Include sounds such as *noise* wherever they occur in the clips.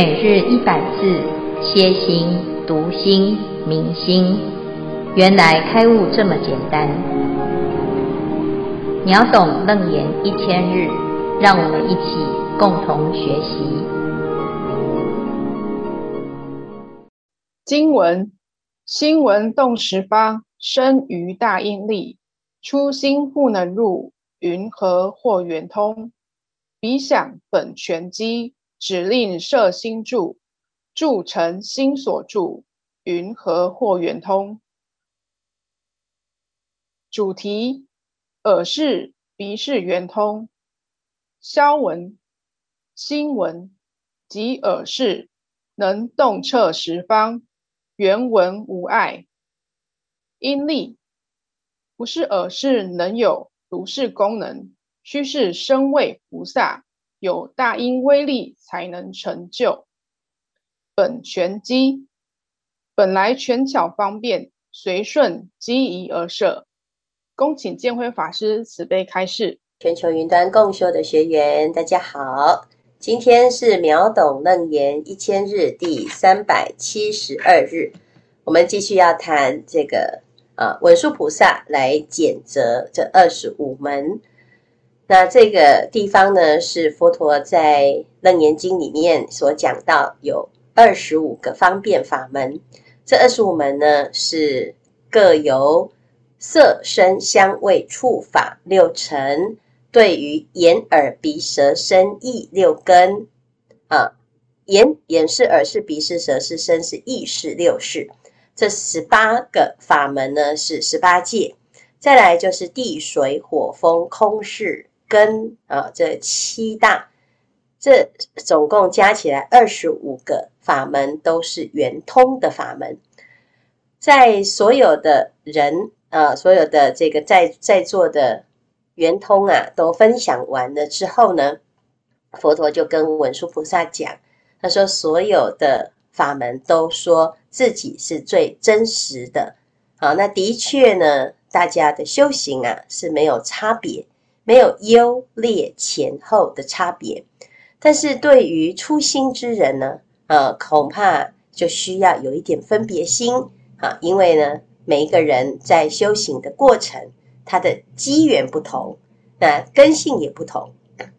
每日一百字，歇心、读心、明心，原来开悟这么简单。秒懂楞严一千日，让我们一起共同学习。经文：心闻动十方，生于大阴力，初心不能入，云何或圆通？彼想本权机。指令摄心住，住成心所住，云何或圆通？主题：耳识、鼻识圆通。消文：心闻及耳识，能洞彻十方，圆闻无碍。因力不是耳识能有如是功能，须是声位菩萨。有大音威力才能成就。本权机，本来拳巧方便，随顺机宜而设。恭请建辉法师慈悲开示。全球云端共修的学员，大家好，今天是秒懂楞严一千日第三百七十二日，我们继续要谈这个啊文殊菩萨来简择这二十五门。那这个地方呢，是佛陀在《楞严经》里面所讲到，有二十五个方便法门。这二十五门呢，是各由色、声、香、味、触、法六尘，对于眼、耳、鼻、舌、身、意六根啊，眼眼是、耳是、鼻是、舌是、身是、意识六识。这十八个法门呢，是十八界。再来就是地、水、火、风、空、识。跟啊，这七大，这总共加起来二十五个法门，都是圆通的法门。在所有的人啊，所有的这个在在座的圆通啊，都分享完了之后呢，佛陀就跟文殊菩萨讲，他说所有的法门都说自己是最真实的。好，那的确呢，大家的修行啊是没有差别。没有优劣前后的差别，但是对于初心之人呢，呃，恐怕就需要有一点分别心啊，因为呢，每一个人在修行的过程，他的机缘不同，那根性也不同。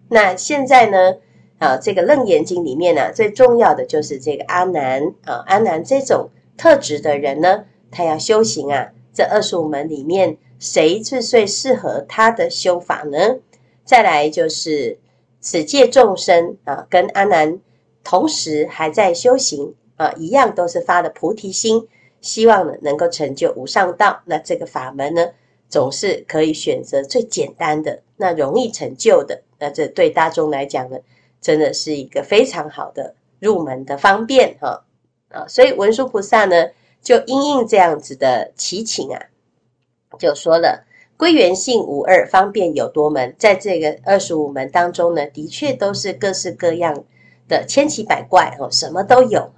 那现在呢，啊，这个《楞严经》里面呢，最重要的就是这个阿难啊，阿难这种特质的人呢，他要修行啊，这二十五门里面。谁是最适合他的修法呢？再来就是此界众生啊，跟阿难同时还在修行啊，一样都是发的菩提心，希望呢能够成就无上道。那这个法门呢，总是可以选择最简单的，那容易成就的。那这对大众来讲呢，真的是一个非常好的入门的方便哈啊。所以文殊菩萨呢，就因应这样子的祈请啊。就说了，归元性无二，方便有多门。在这个二十五门当中呢，的确都是各式各样的千奇百怪哦，什么都有。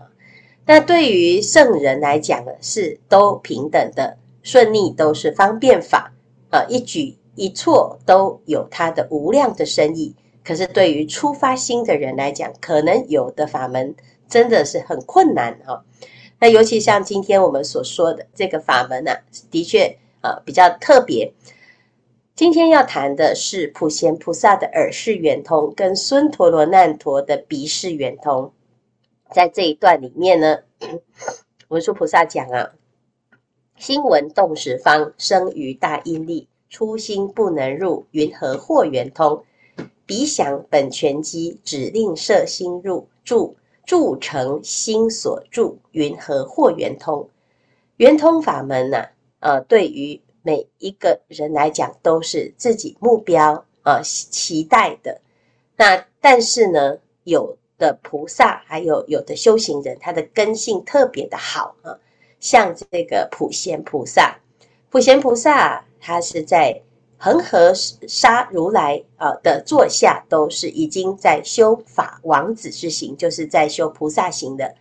那对于圣人来讲呢，是都平等的，顺利都是方便法啊，一举一措都有它的无量的深意。可是对于初发心的人来讲，可能有的法门真的是很困难哈。那尤其像今天我们所说的这个法门呢，的确。啊，比较特别。今天要谈的是普贤菩萨的耳识圆通，跟孙陀罗难陀的鼻识圆通。在这一段里面呢，文殊菩萨讲啊，心闻动十方，生于大阴力，初心不能入，云何或圆通？彼想本全机，指令摄心入，住住成心所住，云何或圆通？圆通法门呢、啊？呃，对于每一个人来讲，都是自己目标、呃，期待的。那但是呢，有的菩萨，还有有的修行人，他的根性特别的好啊。像这个普贤菩萨，普贤菩萨，他是在恒河沙如来啊的座下，都是已经在修法王子之行，就是在修菩萨行的。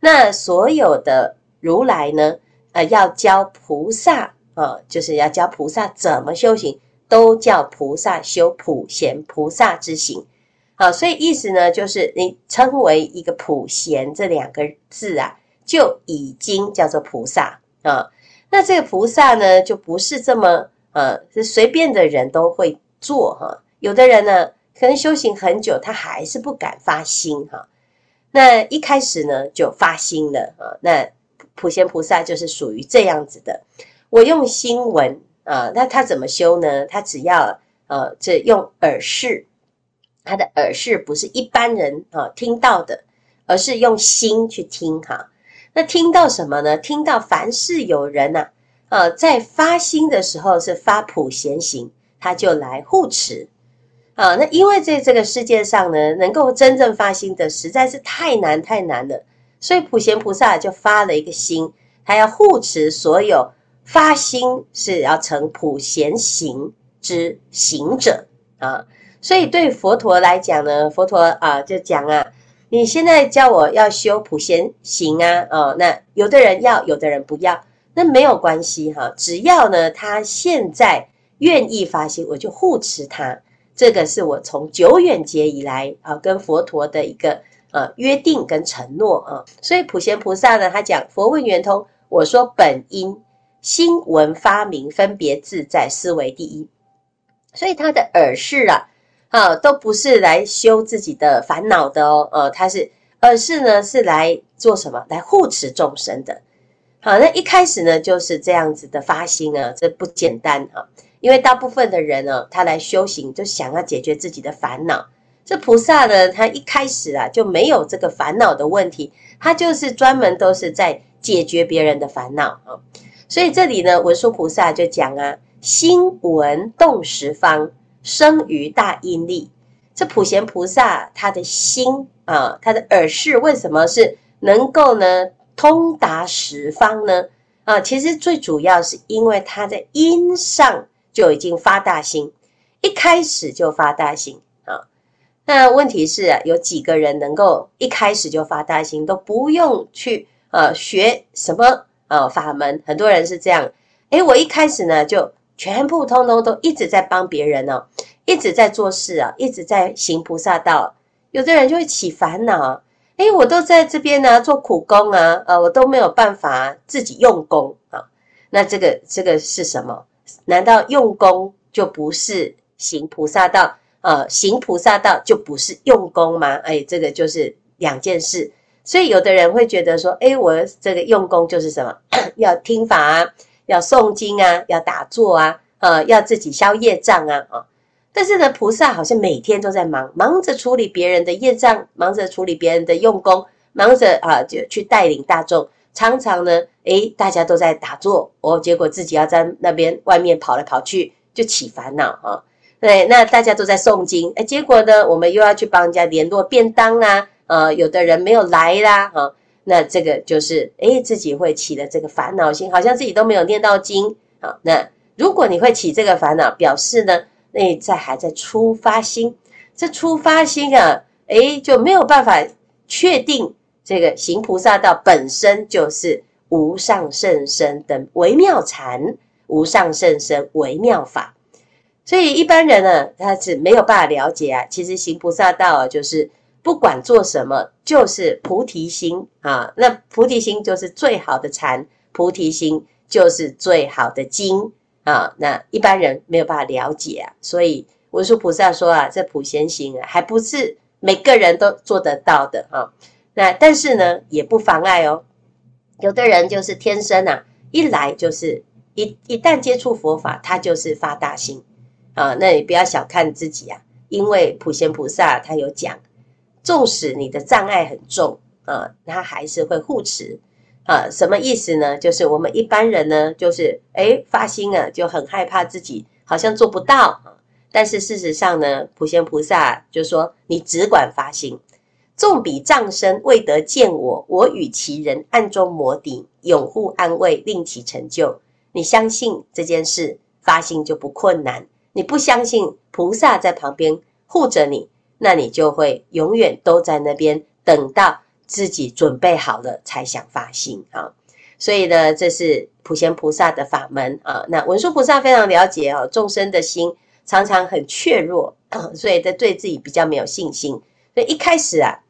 那所有的如来呢？呃，要教菩萨啊、就是要教菩萨怎么修行，都叫菩萨修普贤菩萨之行。好，所以意思呢，就是你称为一个普贤这两个字啊，就已经叫做菩萨啊。那这个菩萨呢，就不是这么呃，是随便的人都会做哈。有的人呢，可能修行很久，他还是不敢发心哈。那一开始呢，就发心了啊。那普贤菩萨就是属于这样子的。我用心闻啊，那他怎么修呢？他只要呃，这用耳识。他的耳识不是一般人啊听到的，而是用心去听哈。那听到什么呢？听到凡是有人呐，啊，在发心的时候是发普贤行，他就来护持啊。那因为在这个世界上呢，能够真正发心的实在是太难太难了，所以普贤菩萨就发了一个心，他要护持所有发心是要成普贤行之行者啊。所以对佛陀来讲呢，佛陀啊就讲啊，你现在叫我要修普贤行啊，哦，那有的人要，有的人不要，那没有关系哈，只要呢他现在愿意发心，我就护持他。这个是我从久远劫以来啊跟佛陀的一个呃约定跟承诺啊。所以普贤菩萨呢，他讲佛问圆通，我说本因心闻发明分别自在思维第一，所以他的耳识啊。啊，都不是来修自己的烦恼的哦，呃，他是，而是呢，是来做什么？来护持众生的。好，那一开始呢，就是这样子的发心啊，这不简单啊，因为大部分的人呢，他来修行就想要解决自己的烦恼。这菩萨呢，他一开始啊就没有这个烦恼的问题，他就是专门都是在解决别人的烦恼啊。所以这里呢，文殊菩萨就讲啊，心闻动十方。生于大因力，这普贤菩萨他的心啊，他的耳识为什么是能够呢通达十方呢？啊，其实最主要是因为他在因上就已经发大心，一开始就发大心。那问题是啊，有几个人能够一开始就发大心，都不用去呃学什么呃法门？很多人是这样，诶，我一开始呢就。全部通通都一直在帮别人哦，一直在做事啊，一直在行菩萨道。有的人就会起烦恼，诶，我都在这边呢、做苦工啊，呃，我都没有办法自己用功啊。那这个这个是什么？难道用功就不是行菩萨道？呃，行菩萨道就不是用功吗？诶，这个就是两件事。所以有的人会觉得说，诶，我这个用功就是什么？*coughs* 要听法啊。要诵经啊，要打坐啊，呃，要自己消业障啊，啊，但是呢，菩萨好像每天都在忙，忙着处理别人的业障，忙着处理别人的用功，忙着啊，就去带领大众。常常呢，诶，大家都在打坐，哦，结果自己要在那边外面跑来跑去，就起烦恼啊。对，那大家都在诵经，诶，结果呢，我们又要去帮人家联络便当啊，呃，有的人没有来啦，哈。那这个就是，诶，自己会起了这个烦恼心，好像自己都没有念到经啊。那如果你会起这个烦恼，表示呢，内在还在出发心，这出发心啊，诶，就没有办法确定这个行菩萨道本身就是无上甚深的微妙禅，无上甚深微妙法。所以一般人呢，他是没有办法了解啊。其实行菩萨道啊，就是。不管做什么，就是菩提心啊。那菩提心就是最好的禅，菩提心就是最好的经啊。那一般人没有办法了解啊，所以文殊菩萨说啊，这普贤行啊，还不是每个人都做得到的啊。那但是呢，也不妨碍哦。有的人就是天生啊，一来就是一一旦接触佛法，他就是发大心啊。那你不要小看自己啊，因为普贤菩萨他有讲。纵使你的障碍很重啊，他还是会护持啊。什么意思呢？就是我们一般人呢，就是诶发心啊，就很害怕自己好像做不到。但是事实上呢，普贤菩萨就说：你只管发心，纵彼障深未得见我，我与其人暗中摩敌，永护安慰，令其成就。你相信这件事，发心就不困难；你不相信，菩萨在旁边护着你。那你就会永远都在那边等到自己准备好了才想发心啊，所以呢，这是普贤菩萨的法门啊。那文殊菩萨非常了解哦，众生的心常常很怯弱，*clears throat* 所以他对自己比较没有信心。所以一开始啊，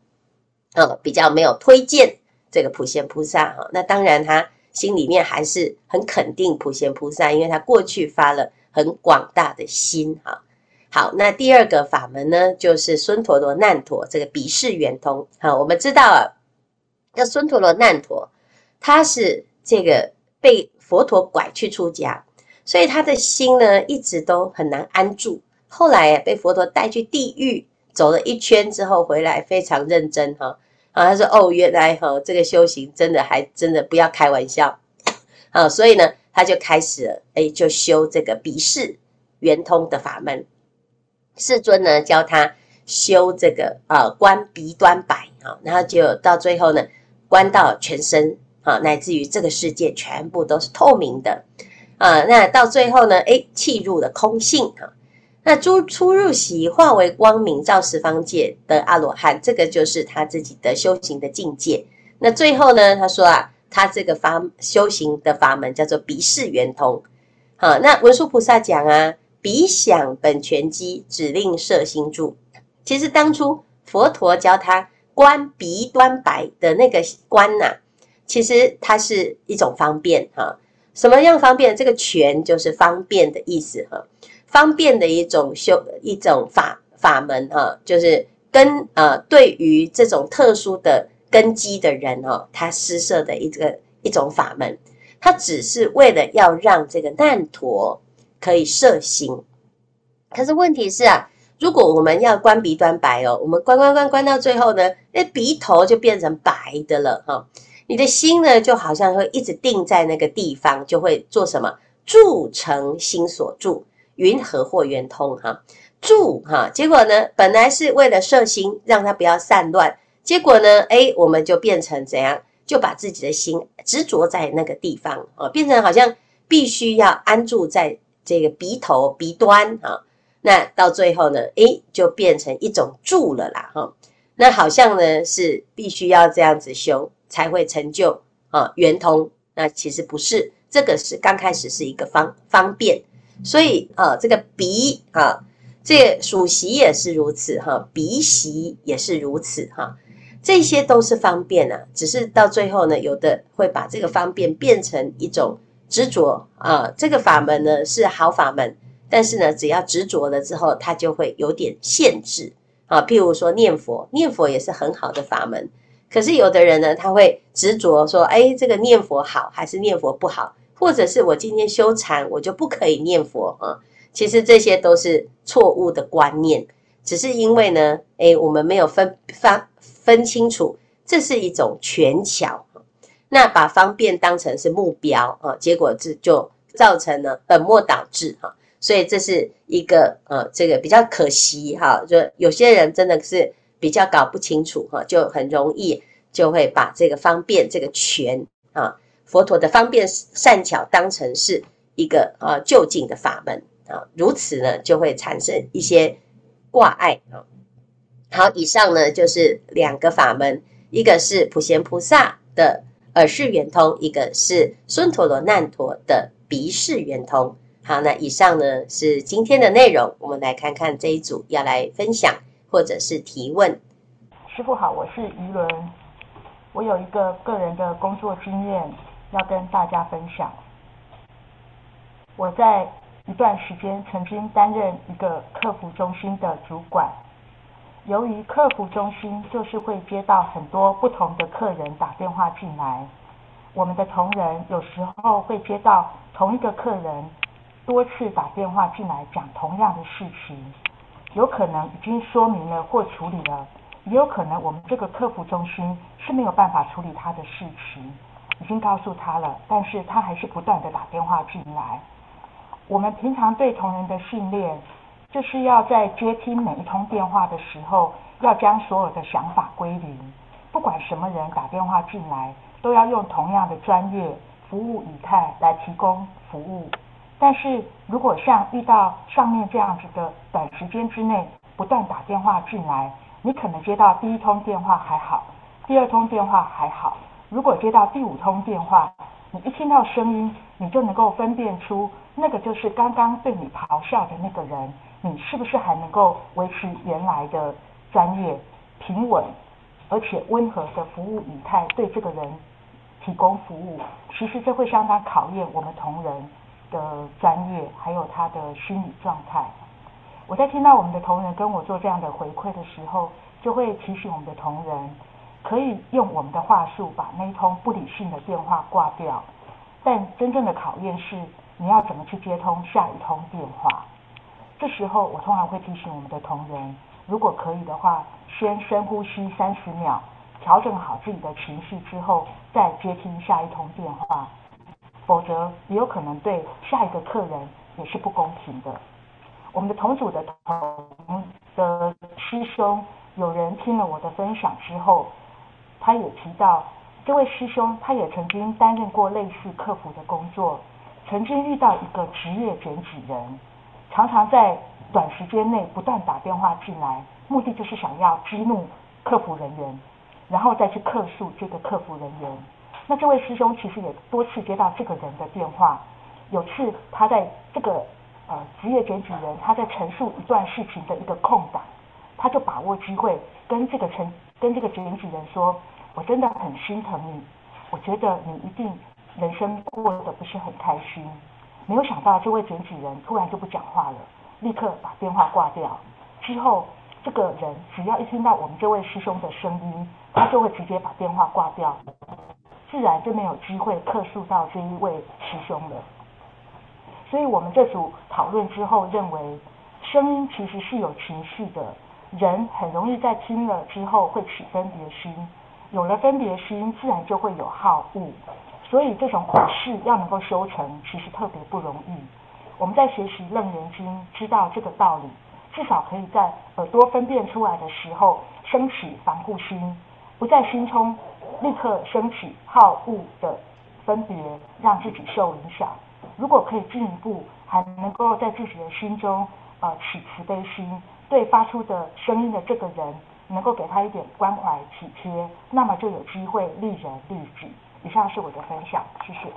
呃，比较没有推荐这个普贤菩萨哈。那当然他心里面还是很肯定普贤菩萨，因为他过去发了很广大的心哈。好，那第二个法门呢，就是孙陀罗难陀这个比识圆通。好，我们知道啊，那孙陀罗难陀他是这个被佛陀拐去出家。所以他的心呢，一直都很难安住。后来被佛陀带去地狱，走了一圈之后回来，非常认真哈。啊，他说：“哦，原来哈，这个修行真的还真的不要开玩笑。”啊，所以呢，他就开始，哎，就修这个比识圆通的法门。世尊呢，教他修这个啊，观鼻端白啊，然后就到最后呢，观到全身啊，乃至于这个世界全部都是透明的。啊，那到最后呢？哎，契入了空性啊。那诸出入息化为光明，照十方界的阿罗汉，这个就是他自己的修行的境界。那最后呢，他说啊，他这个法修行的法门叫做比识圆通。好，那文殊菩萨讲啊，鼻想本全机，指令摄心住。其实当初佛陀教他观鼻端白的那个观呐、啊，其实它是一种方便哈。什么样方便？这个权就是方便的意思哈，方便的一种修一种法法门哈，就是跟呃对于这种特殊的根基的人哦，他施设的一个一种法门，他只是为了要让这个难陀可以摄心。可是问题是啊，如果我们要观鼻端白哦，我们观观观观到最后呢，那鼻头就变成白的了哈。你的心呢，就好像会一直定在那个地方，就会做什么？住成心所住，云何或圆通？哈，住哈，结果呢，本来是为了摄心，让它不要散乱，结果呢，哎，我们就变成怎样？就把自己的心执着在那个地方啊，变成好像必须要安住在这个鼻头鼻端啊，那到最后呢，哎，就变成一种住了啦，哈，那好像呢是必须要这样子修。才会成就啊圆通，那其实不是，这个是刚开始是一个方方便，所以啊这个鼻啊这个数息也是如此哈、鼻息也是如此哈、这些都是方便啊，只是到最后呢，有的会把这个方便变成一种执着啊，这个法门呢是好法门，但是呢只要执着了之后，它就会有点限制啊，譬如说念佛，念佛也是很好的法门。可是有的人呢，他会执着说：“哎，这个念佛好还是念佛不好？或者是我今天修禅，我就不可以念佛啊？”其实这些都是错误的观念，只是因为呢，哎，我们没有分分分清楚，这是一种权巧，那把方便当成是目标啊，结果这就造成了本末倒置哈。所以这是一个呃，这个比较可惜哈，就有些人真的是。比较搞不清楚哈，就很容易就会把这个方便这个权啊，佛陀的方便善巧当成是一个啊就近的法门啊，如此呢就会产生一些挂碍啊。好，以上呢就是两个法门，一个是普贤菩萨的耳识圆通，一个是孙陀罗难陀的鼻识圆通。好，那以上呢是今天的内容，我们来看看这一组要来分享。或者是提问，师傅好，我是于伦，我有一个个人的工作经验要跟大家分享。我在一段时间曾经担任一个客服中心的主管，由于客服中心就是会接到很多不同的客人打电话进来，我们的同仁有时候会接到同一个客人多次打电话进来讲同样的事情。有可能已经说明了或处理了，也有可能我们这个客服中心是没有办法处理他的事情，已经告诉他了，但是他还是不断的打电话进来。我们平常对同仁的训练，就是要在接听每一通电话的时候，要将所有的想法归零，不管什么人打电话进来，都要用同样的专业服务语态来提供服务。但是如果像遇到上面这样子的短时间之内不断打电话进来，你可能接到第一通电话还好，第二通电话还好，如果接到第五通电话，你一听到声音，你就能够分辨出那个就是刚刚对你咆哮的那个人，你是不是还能够维持原来的专业、平稳而且温和的服务语态对这个人提供服务？其实这会相当考验我们同仁的专业，还有他的心理状态。我在听到我们的同仁跟我做这样的回馈的时候，就会提醒我们的同仁，可以用我们的话术把那一通不理性的电话挂掉。但真正的考验是，你要怎么去接通下一通电话？这时候，我通常会提醒我们的同仁，如果可以的话，先深呼吸三十秒，调整好自己的情绪之后，再接听下一通电话。否则，也有可能对下一个客人也是不公平的。我们的同组的同的师兄，有人听了我的分享之后，他也提到，这位师兄他也曾经担任过类似客服的工作，曾经遇到一个职业检举人，常常在短时间内不断打电话进来，目的就是想要激怒客服人员，然后再去客诉这个客服人员。那这位师兄其实也多次接到这个人的电话，有次他在这个呃职业检举人他在陈述一段事情的一个空档，他就把握机会跟这个陈跟这个检举人说。我真的很心疼你，我觉得你一定人生过得不是很开心。没有想到这位检举人突然就不讲话了，立刻把电话挂掉。之后，这个人只要一听到我们这位师兄的声音，他就会直接把电话挂掉，自然就没有机会客诉到这一位师兄了。所以我们这组讨论之后认为，声音其实是有情绪的，人很容易在听了之后会起分别心。有了分别心，自然就会有好恶，所以这种苦事要能够修成，其实特别不容易。我们在学习《楞严经》，知道这个道理，至少可以在耳朵分辨出来的时候，升起防护心，不在心中立刻升起好恶的分别，让自己受影响。如果可以进一步，还能够在自己的心中，呃，起慈悲心，对发出的声音的这个人。能够给他一点关怀体贴，那么就有机会利人利己。以上是我的分享，谢谢。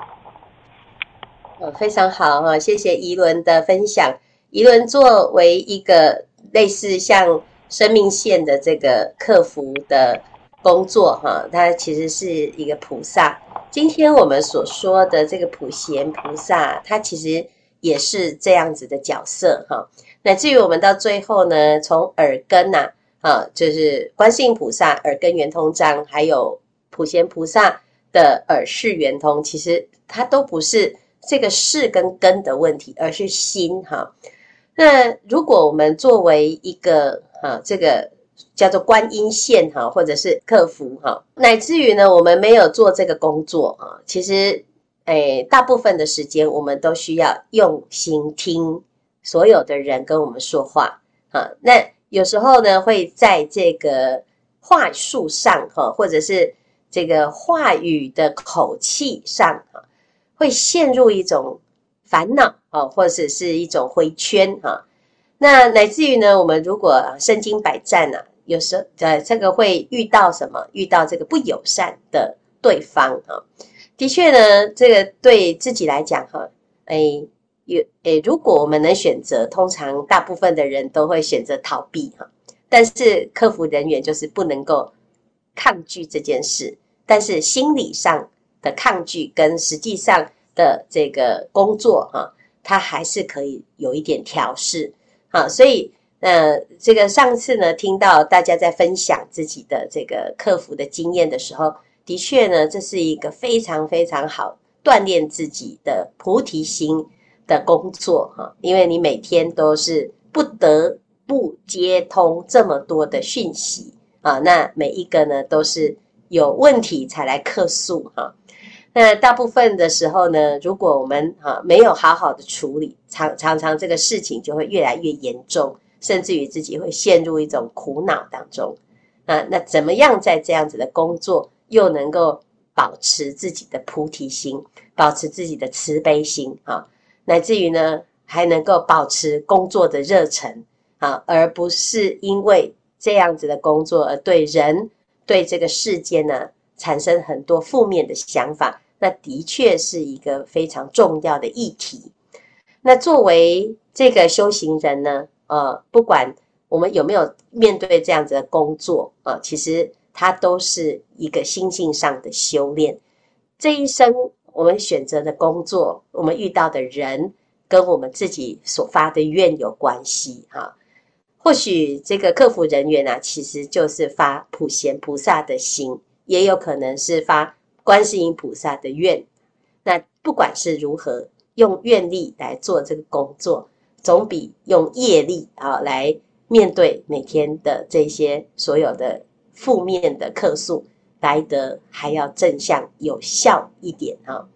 呃，非常好哈，谢谢宜伦的分享。宜伦作为一个类似像生命线的这个客服的工作哈，他其实是一个菩萨。今天我们所说的这个普贤菩萨，他其实也是这样子的角色哈。乃至于我们到最后呢，从耳根呐、啊。啊，就是观世音菩萨耳根圆通章，还有普贤菩萨的耳识圆通，其实它都不是这个识跟根的问题，而是心哈。那如果我们作为一个哈，这个叫做观音线哈，或者是客服哈，乃至于呢，我们没有做这个工作啊，其实诶，大部分的时间我们都需要用心听所有的人跟我们说话啊，那。有时候呢，会在这个话术上，哈，或者是这个话语的口气上，哈，会陷入一种烦恼，啊，或者是一种回圈，哈。那乃至于呢，我们如果身经百战呢，有时候呃，这个会遇到什么？遇到这个不友善的对方，哈。的确呢，这个对自己来讲，哈，哎。有诶，如果我们能选择，通常大部分的人都会选择逃避哈。但是客服人员就是不能够抗拒这件事，但是心理上的抗拒跟实际上的这个工作哈，它还是可以有一点调试啊。所以呃，这个上次呢，听到大家在分享自己的这个客服的经验的时候，的确呢，这是一个非常非常好锻炼自己的菩提心。的工作哈，因为你每天都是不得不接通这么多的讯息啊，那每一个呢都是有问题才来客诉哈。那大部分的时候呢，如果我们哈没有好好的处理，常常常这个事情就会越来越严重，甚至于自己会陷入一种苦恼当中啊。那怎么样在这样子的工作又能够保持自己的菩提心，保持自己的慈悲心啊？乃至于呢，还能够保持工作的热忱啊，而不是因为这样子的工作而对人、对这个世间呢产生很多负面的想法。那的确是一个非常重要的议题。那作为这个修行人呢，呃，不管我们有没有面对这样子的工作啊，其实它都是一个心境上的修炼。这一生我们选择的工作，我们遇到的人，跟我们自己所发的愿有关系哈。或许这个客服人员啊，其实就是发普贤菩萨的心，也有可能是发观世音菩萨的愿。那不管是如何，用愿力来做这个工作，总比用业力啊来面对每天的这些所有的负面的客诉来得还要正向有效一点哈。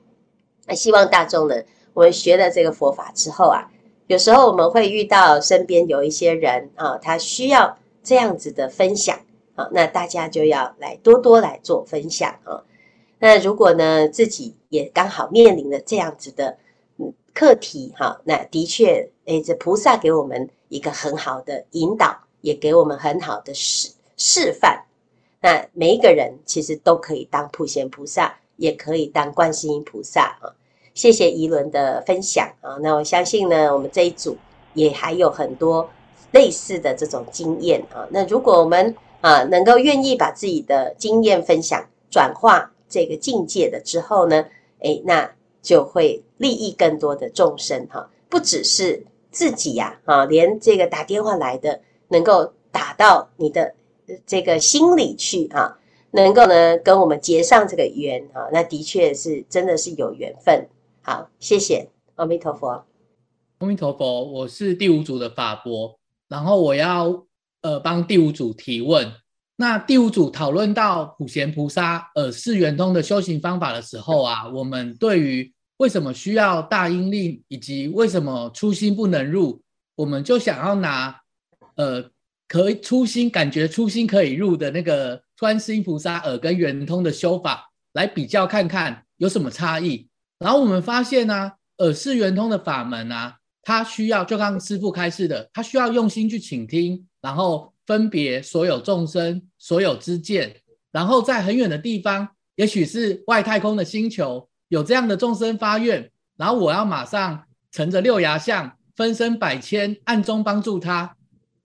那希望大众呢，我们学了这个佛法之后啊。有时候我们会遇到身边有一些人啊，他需要这样子的分享啊，那大家就要来多多来做分享啊。那如果呢，自己也刚好面临了这样子的嗯课题哈，那的确，诶，这菩萨给我们一个很好的引导，也给我们很好的示示范。那每一个人其实都可以当普贤菩萨，也可以当观世音菩萨啊。谢谢仪伦的分享啊，那我相信呢，我们这一组也还有很多类似的这种经验啊。那如果我们啊能够愿意把自己的经验分享转化这个境界的之后呢，诶，那就会利益更多的众生哈，不只是自己呀啊，连这个打电话来的能够打到你的这个心里去啊，能够呢跟我们结上这个缘啊，那的确是真的是有缘分。好，谢谢阿弥陀佛。阿弥陀佛，我是第五组的法伯，然后我要呃帮第五组提问。那第五组讨论到普贤菩萨耳识圆通的修行方法的时候啊，我们对于为什么需要大音令，以及为什么初心不能入，我们就想要拿呃可以初心感觉初心可以入的那个观世音菩萨耳根圆通的修法来比较看看有什么差异。然后我们发现呢、啊，耳识圆通的法门啊，它需要就刚师父开示的，它需要用心去倾听，然后分别所有众生、所有知见，然后在很远的地方，也许是外太空的星球，有这样的众生发愿，然后我要马上乘着六牙相，分身百千，暗中帮助他。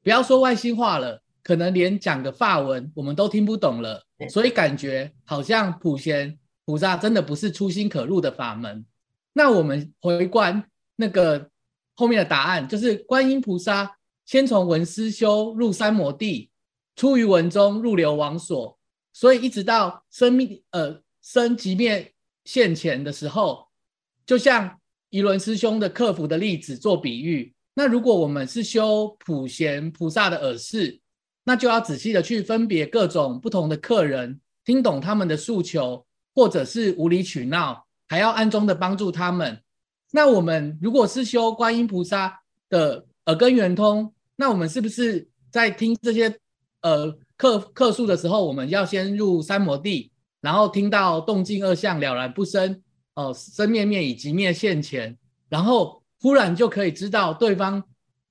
不要说外星话了，可能连讲个法文我们都听不懂了，所以感觉好像普贤。菩萨真的不是初心可入的法门。那我们回观那个后面的答案，就是观音菩萨先从闻思修入三摩地，出于文中入流王所，所以一直到生命呃生即灭现前的时候，就像仪轮师兄的客服的例子做比喻。那如果我们是修普贤菩萨的耳识，那就要仔细的去分别各种不同的客人，听懂他们的诉求。或者是无理取闹，还要暗中的帮助他们。那我们如果是修观音菩萨的耳根圆通，那我们是不是在听这些呃客客诉的时候，我们要先入三摩地，然后听到动静二相了然不生，哦、呃，生灭灭以及灭现前，然后忽然就可以知道对方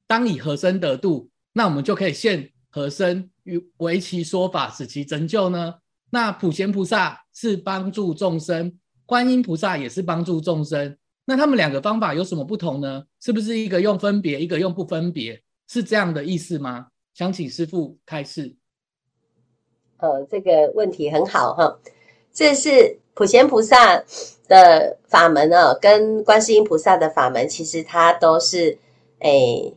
当以何身得度，那我们就可以现何身与为其说法，使其成就呢？那普贤菩萨是帮助众生，观音菩萨也是帮助众生。那他们两个方法有什么不同呢？是不是一个用分别，一个用不分别？是这样的意思吗？想请师父开示。呃，这个问题很好哈。这是普贤菩萨的法门啊，跟观世音菩萨的法门，其实它都是诶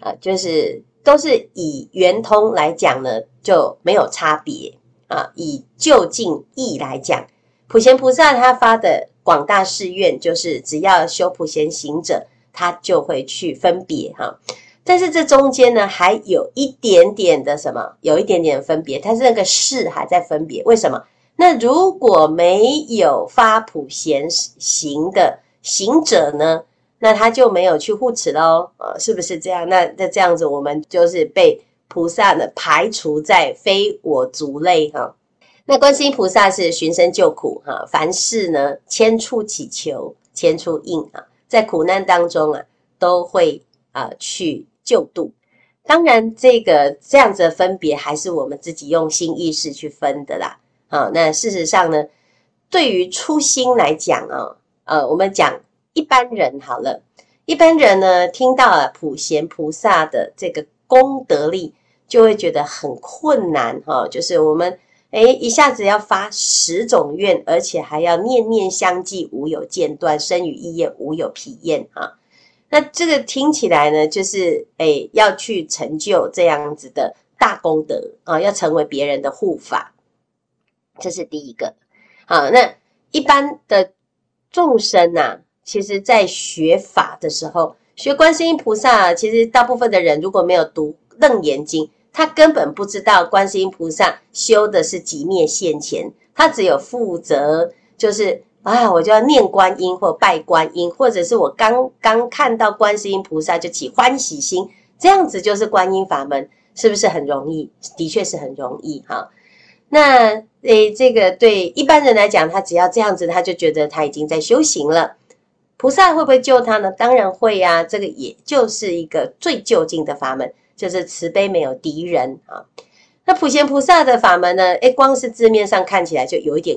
啊，就是都是以圆通来讲呢，就没有差别。啊，以就近义来讲，普贤菩萨他发的广大誓愿，就是只要修普贤行者，他就会去分别哈。但是这中间呢，还有一点点的什么，有一点点分别，他是那个事还在分别。为什么？那如果没有发普贤行的行者呢，那他就没有去护持喽。啊，是不是这样？那那这样子，我们就是被。菩萨呢，排除在非我族类哈。那观世音菩萨是寻声救苦哈，凡事呢，千处祈求，千处应啊，在苦难当中啊，都会啊去救度。当然，这个这样子的分别，还是我们自己用心意识去分的啦。好，那事实上呢，对于初心来讲啊，呃，我们讲一般人好了，一般人呢，听到了普贤菩萨的这个功德力，就会觉得很困难哈。就是我们诶一下子要发十种愿，而且还要念念相继，无有间断，身语意业无有疲厌哈。那这个听起来呢，就是诶要去成就这样子的大功德啊，要成为别人的护法，这是第一个。好，那一般的众生呐、啊。其实，在学法的时候，学观世音菩萨，其实大部分的人如果没有读《楞严经》，他根本不知道观世音菩萨修的是寂灭现前，他只有负责就是啊，我就要念观音或拜观音，或者是我刚刚看到观世音菩萨就起欢喜心，这样子就是观音法门，是不是很容易？的确是很容易哈。那诶，这个对一般人来讲，他只要这样子，他就觉得他已经在修行了。菩萨会不会救他呢？当然会呀、这个也就是一个最就近的法门，就是慈悲没有敌人啊。那普贤菩萨的法门呢？诶，光是字面上看起来就有一点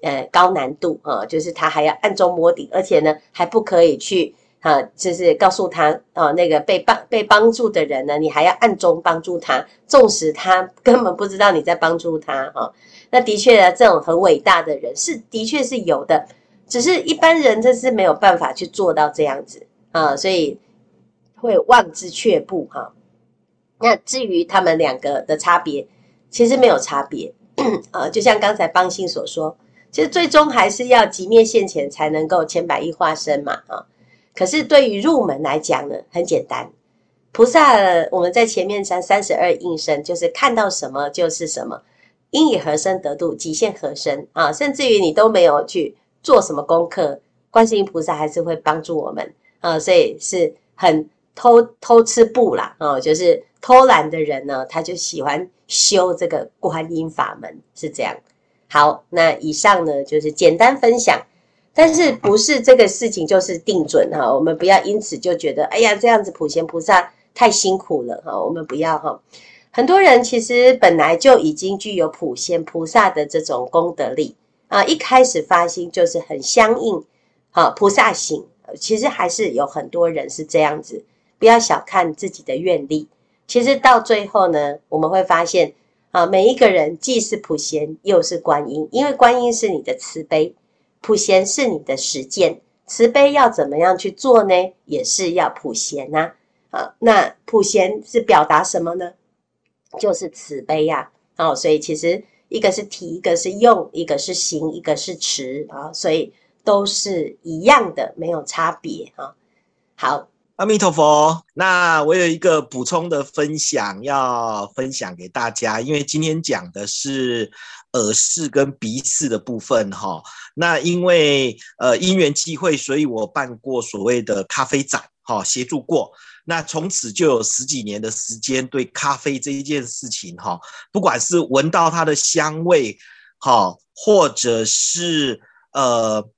呃高难度啊，就是他还要暗中摸底，而且呢还不可以去啊，就是告诉他啊，那个被帮被帮助的人呢，你还要暗中帮助他，纵使他 *laughs* 根本不知道你在帮助他啊。那的确啊，这种很伟大的人是的确是有的。只是一般人，这是没有办法去做到这样子啊，所以会望之却步哈。那至于他们两个的差别，其实没有差别啊。*clears throat* 就像刚才邦歆所说，其实最终还是要极灭现前才能够千百亿化身嘛啊。可是对于入门来讲呢，很简单。菩萨我们在前面讲三十二应身，就是看到什么就是什么，应以何身得度，即现何身啊。甚至于你都没有去。做什么功课，观世音菩萨还是会帮助我们啊，所以是很偷偷吃布啦，哦，就是偷懒的人呢，他就喜欢修这个观音法门，是这样。好，那以上呢就是简单分享，但是不是这个事情就是定准哈，我们不要因此就觉得，哎呀，这样子普贤菩萨太辛苦了哈，我们不要哈。很多人其实本来就已经具有普贤菩萨的这种功德力。啊，一开始发心就是很相应，好、啊、菩萨行，其实还是有很多人是这样子，不要小看自己的愿力。其实到最后呢，我们会发现，啊，每一个人既是普贤，又是观音，因为观音是你的慈悲，普贤是你的实践。慈悲要怎么样去做呢？也是要普贤呐、啊，啊，那普贤是表达什么呢？就是慈悲呀、啊，哦，所以其实。一个是体，一个是用，一个是行，一个是持啊，所以都是一样的，没有差别啊。好，阿弥陀佛。那我有一个补充的分享要分享给大家，因为今天讲的是耳饰跟鼻识的部分哈。那因为呃因缘际会，所以我办过所谓的咖啡展，哈，协助过。那从此就有十几年的时间，对咖啡这一件事情，哈，不管是闻到它的香味，哈，或者是呃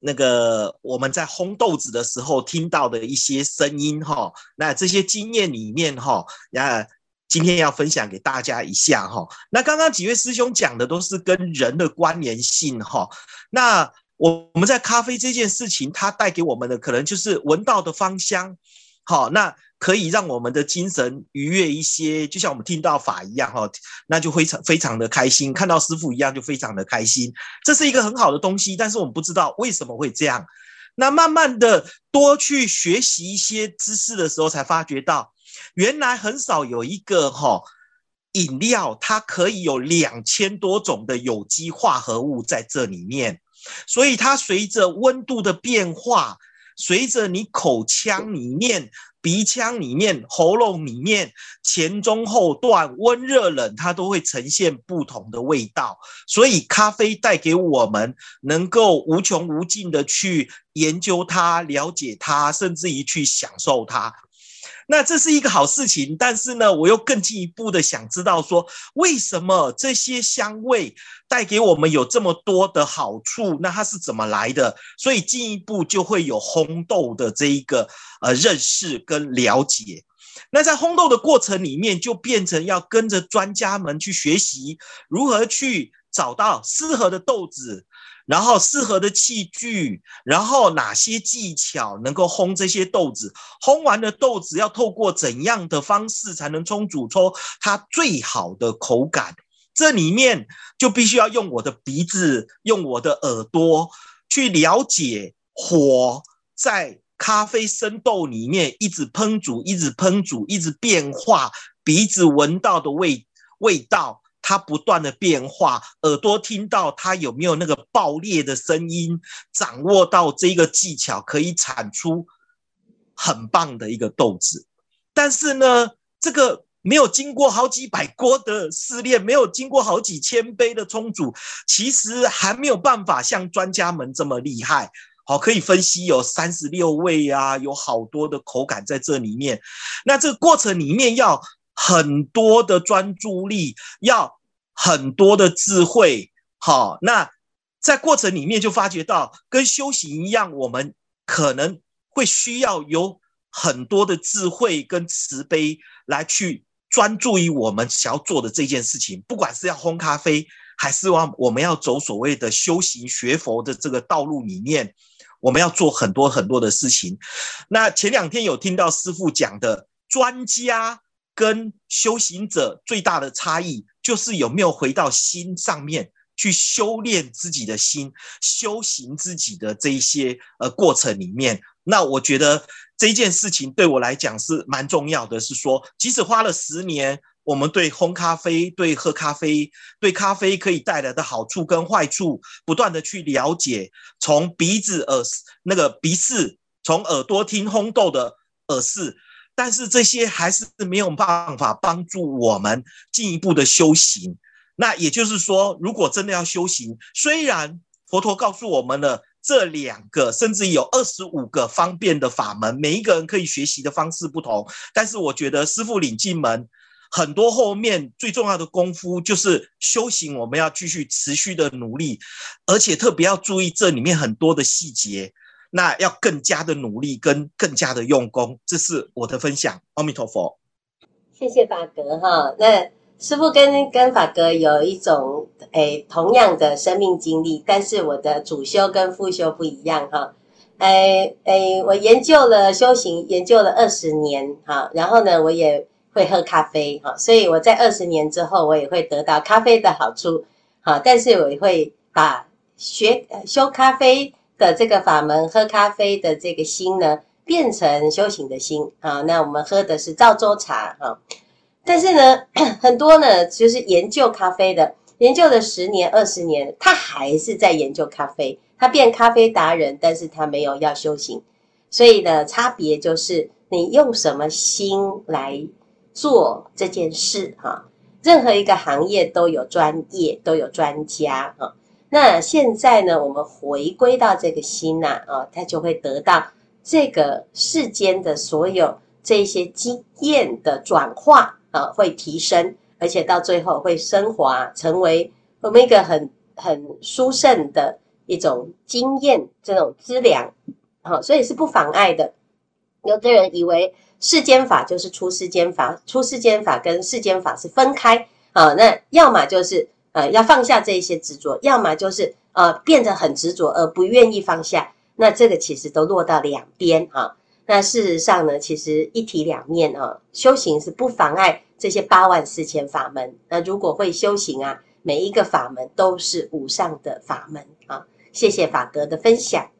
那个我们在烘豆子的时候听到的一些声音，哈，那这些经验里面，哈，那今天要分享给大家一下，哈。那刚刚几位师兄讲的都是跟人的关联性，哈。那我我们在咖啡这件事情，它带给我们的可能就是闻到的芳香。好，那可以让我们的精神愉悦一些，就像我们听到法一样哈，那就非常非常的开心，看到师傅一样就非常的开心，这是一个很好的东西。但是我们不知道为什么会这样。那慢慢的多去学习一些知识的时候，才发觉到原来很少有一个哈饮料，它可以有两千多种的有机化合物在这里面，所以它随着温度的变化。随着你口腔里面、鼻腔里面、喉咙里面前中后段温热冷，它都会呈现不同的味道。所以咖啡带给我们能够无穷无尽的去研究它、了解它，甚至于去享受它。那这是一个好事情，但是呢，我又更进一步的想知道说，为什么这些香味带给我们有这么多的好处？那它是怎么来的？所以进一步就会有烘豆的这一个呃认识跟了解。那在烘豆的过程里面，就变成要跟着专家们去学习如何去找到适合的豆子。然后适合的器具，然后哪些技巧能够烘这些豆子？烘完的豆子要透过怎样的方式才能冲煮出它最好的口感？这里面就必须要用我的鼻子，用我的耳朵去了解火在咖啡生豆里面一直烹煮，一直烹煮，一直变化，鼻子闻到的味味道。它不断的变化，耳朵听到它有没有那个爆裂的声音，掌握到这个技巧，可以产出很棒的一个豆子。但是呢，这个没有经过好几百锅的试炼，没有经过好几千杯的冲煮，其实还没有办法像专家们这么厉害。好，可以分析有三十六味啊，有好多的口感在这里面。那这个过程里面要。很多的专注力，要很多的智慧，好，那在过程里面就发觉到，跟修行一样，我们可能会需要有很多的智慧跟慈悲来去专注于我们想要做的这件事情，不管是要烘咖啡，还是往我们要走所谓的修行学佛的这个道路里面，我们要做很多很多的事情。那前两天有听到师父讲的专家。跟修行者最大的差异，就是有没有回到心上面去修炼自己的心，修行自己的这一些呃过程里面。那我觉得这件事情对我来讲是蛮重要的，是说，即使花了十年，我们对烘咖啡、对喝咖啡、对咖啡可以带来的好处跟坏处，不断的去了解，从鼻子耳那个鼻识，从耳朵听烘豆的耳识。但是这些还是没有办法帮助我们进一步的修行。那也就是说，如果真的要修行，虽然佛陀告诉我们了这两个，甚至有二十五个方便的法门，每一个人可以学习的方式不同。但是我觉得师傅领进门，很多后面最重要的功夫就是修行，我们要继续持续的努力，而且特别要注意这里面很多的细节。那要更加的努力，跟更加的用功，这是我的分享。阿弥陀佛，谢谢法格哈。那师傅跟跟法格有一种诶、同样的生命经历，但是我的主修跟副修不一样哈。诶、诶、我研究了修行，研究了二十年哈，然后呢，我也会喝咖啡哈，所以我在二十年之后，我也会得到咖啡的好处哈，但是我也会把学修咖啡。的这个法门，喝咖啡的这个心呢，变成修行的心啊。那我们喝的是赵州茶啊，但是呢，很多呢就是研究咖啡的，研究了十年、二十年，他还是在研究咖啡，他变咖啡达人，但是他没有要修行。所以呢，差别就是你用什么心来做这件事哈。任何一个行业都有专业，都有专家哈。那现在呢，我们回归到这个心呐，啊，它就会得到这个世间的所有这些经验的转化啊，会提升，而且到最后会升华，成为我们一个很很殊胜的一种经验，这种资粮，好，所以是不妨碍的。有的人以为世间法就是出世间法，出世间法跟世间法是分开啊，那要么就是。呃，要放下这一些执着，要么就是呃变得很执着而不愿意放下，那这个其实都落到两边啊。那事实上呢，其实一体两面啊，修行是不妨碍这些八万四千法门。那如果会修行啊，每一个法门都是无上的法门啊。谢谢法哥的分享。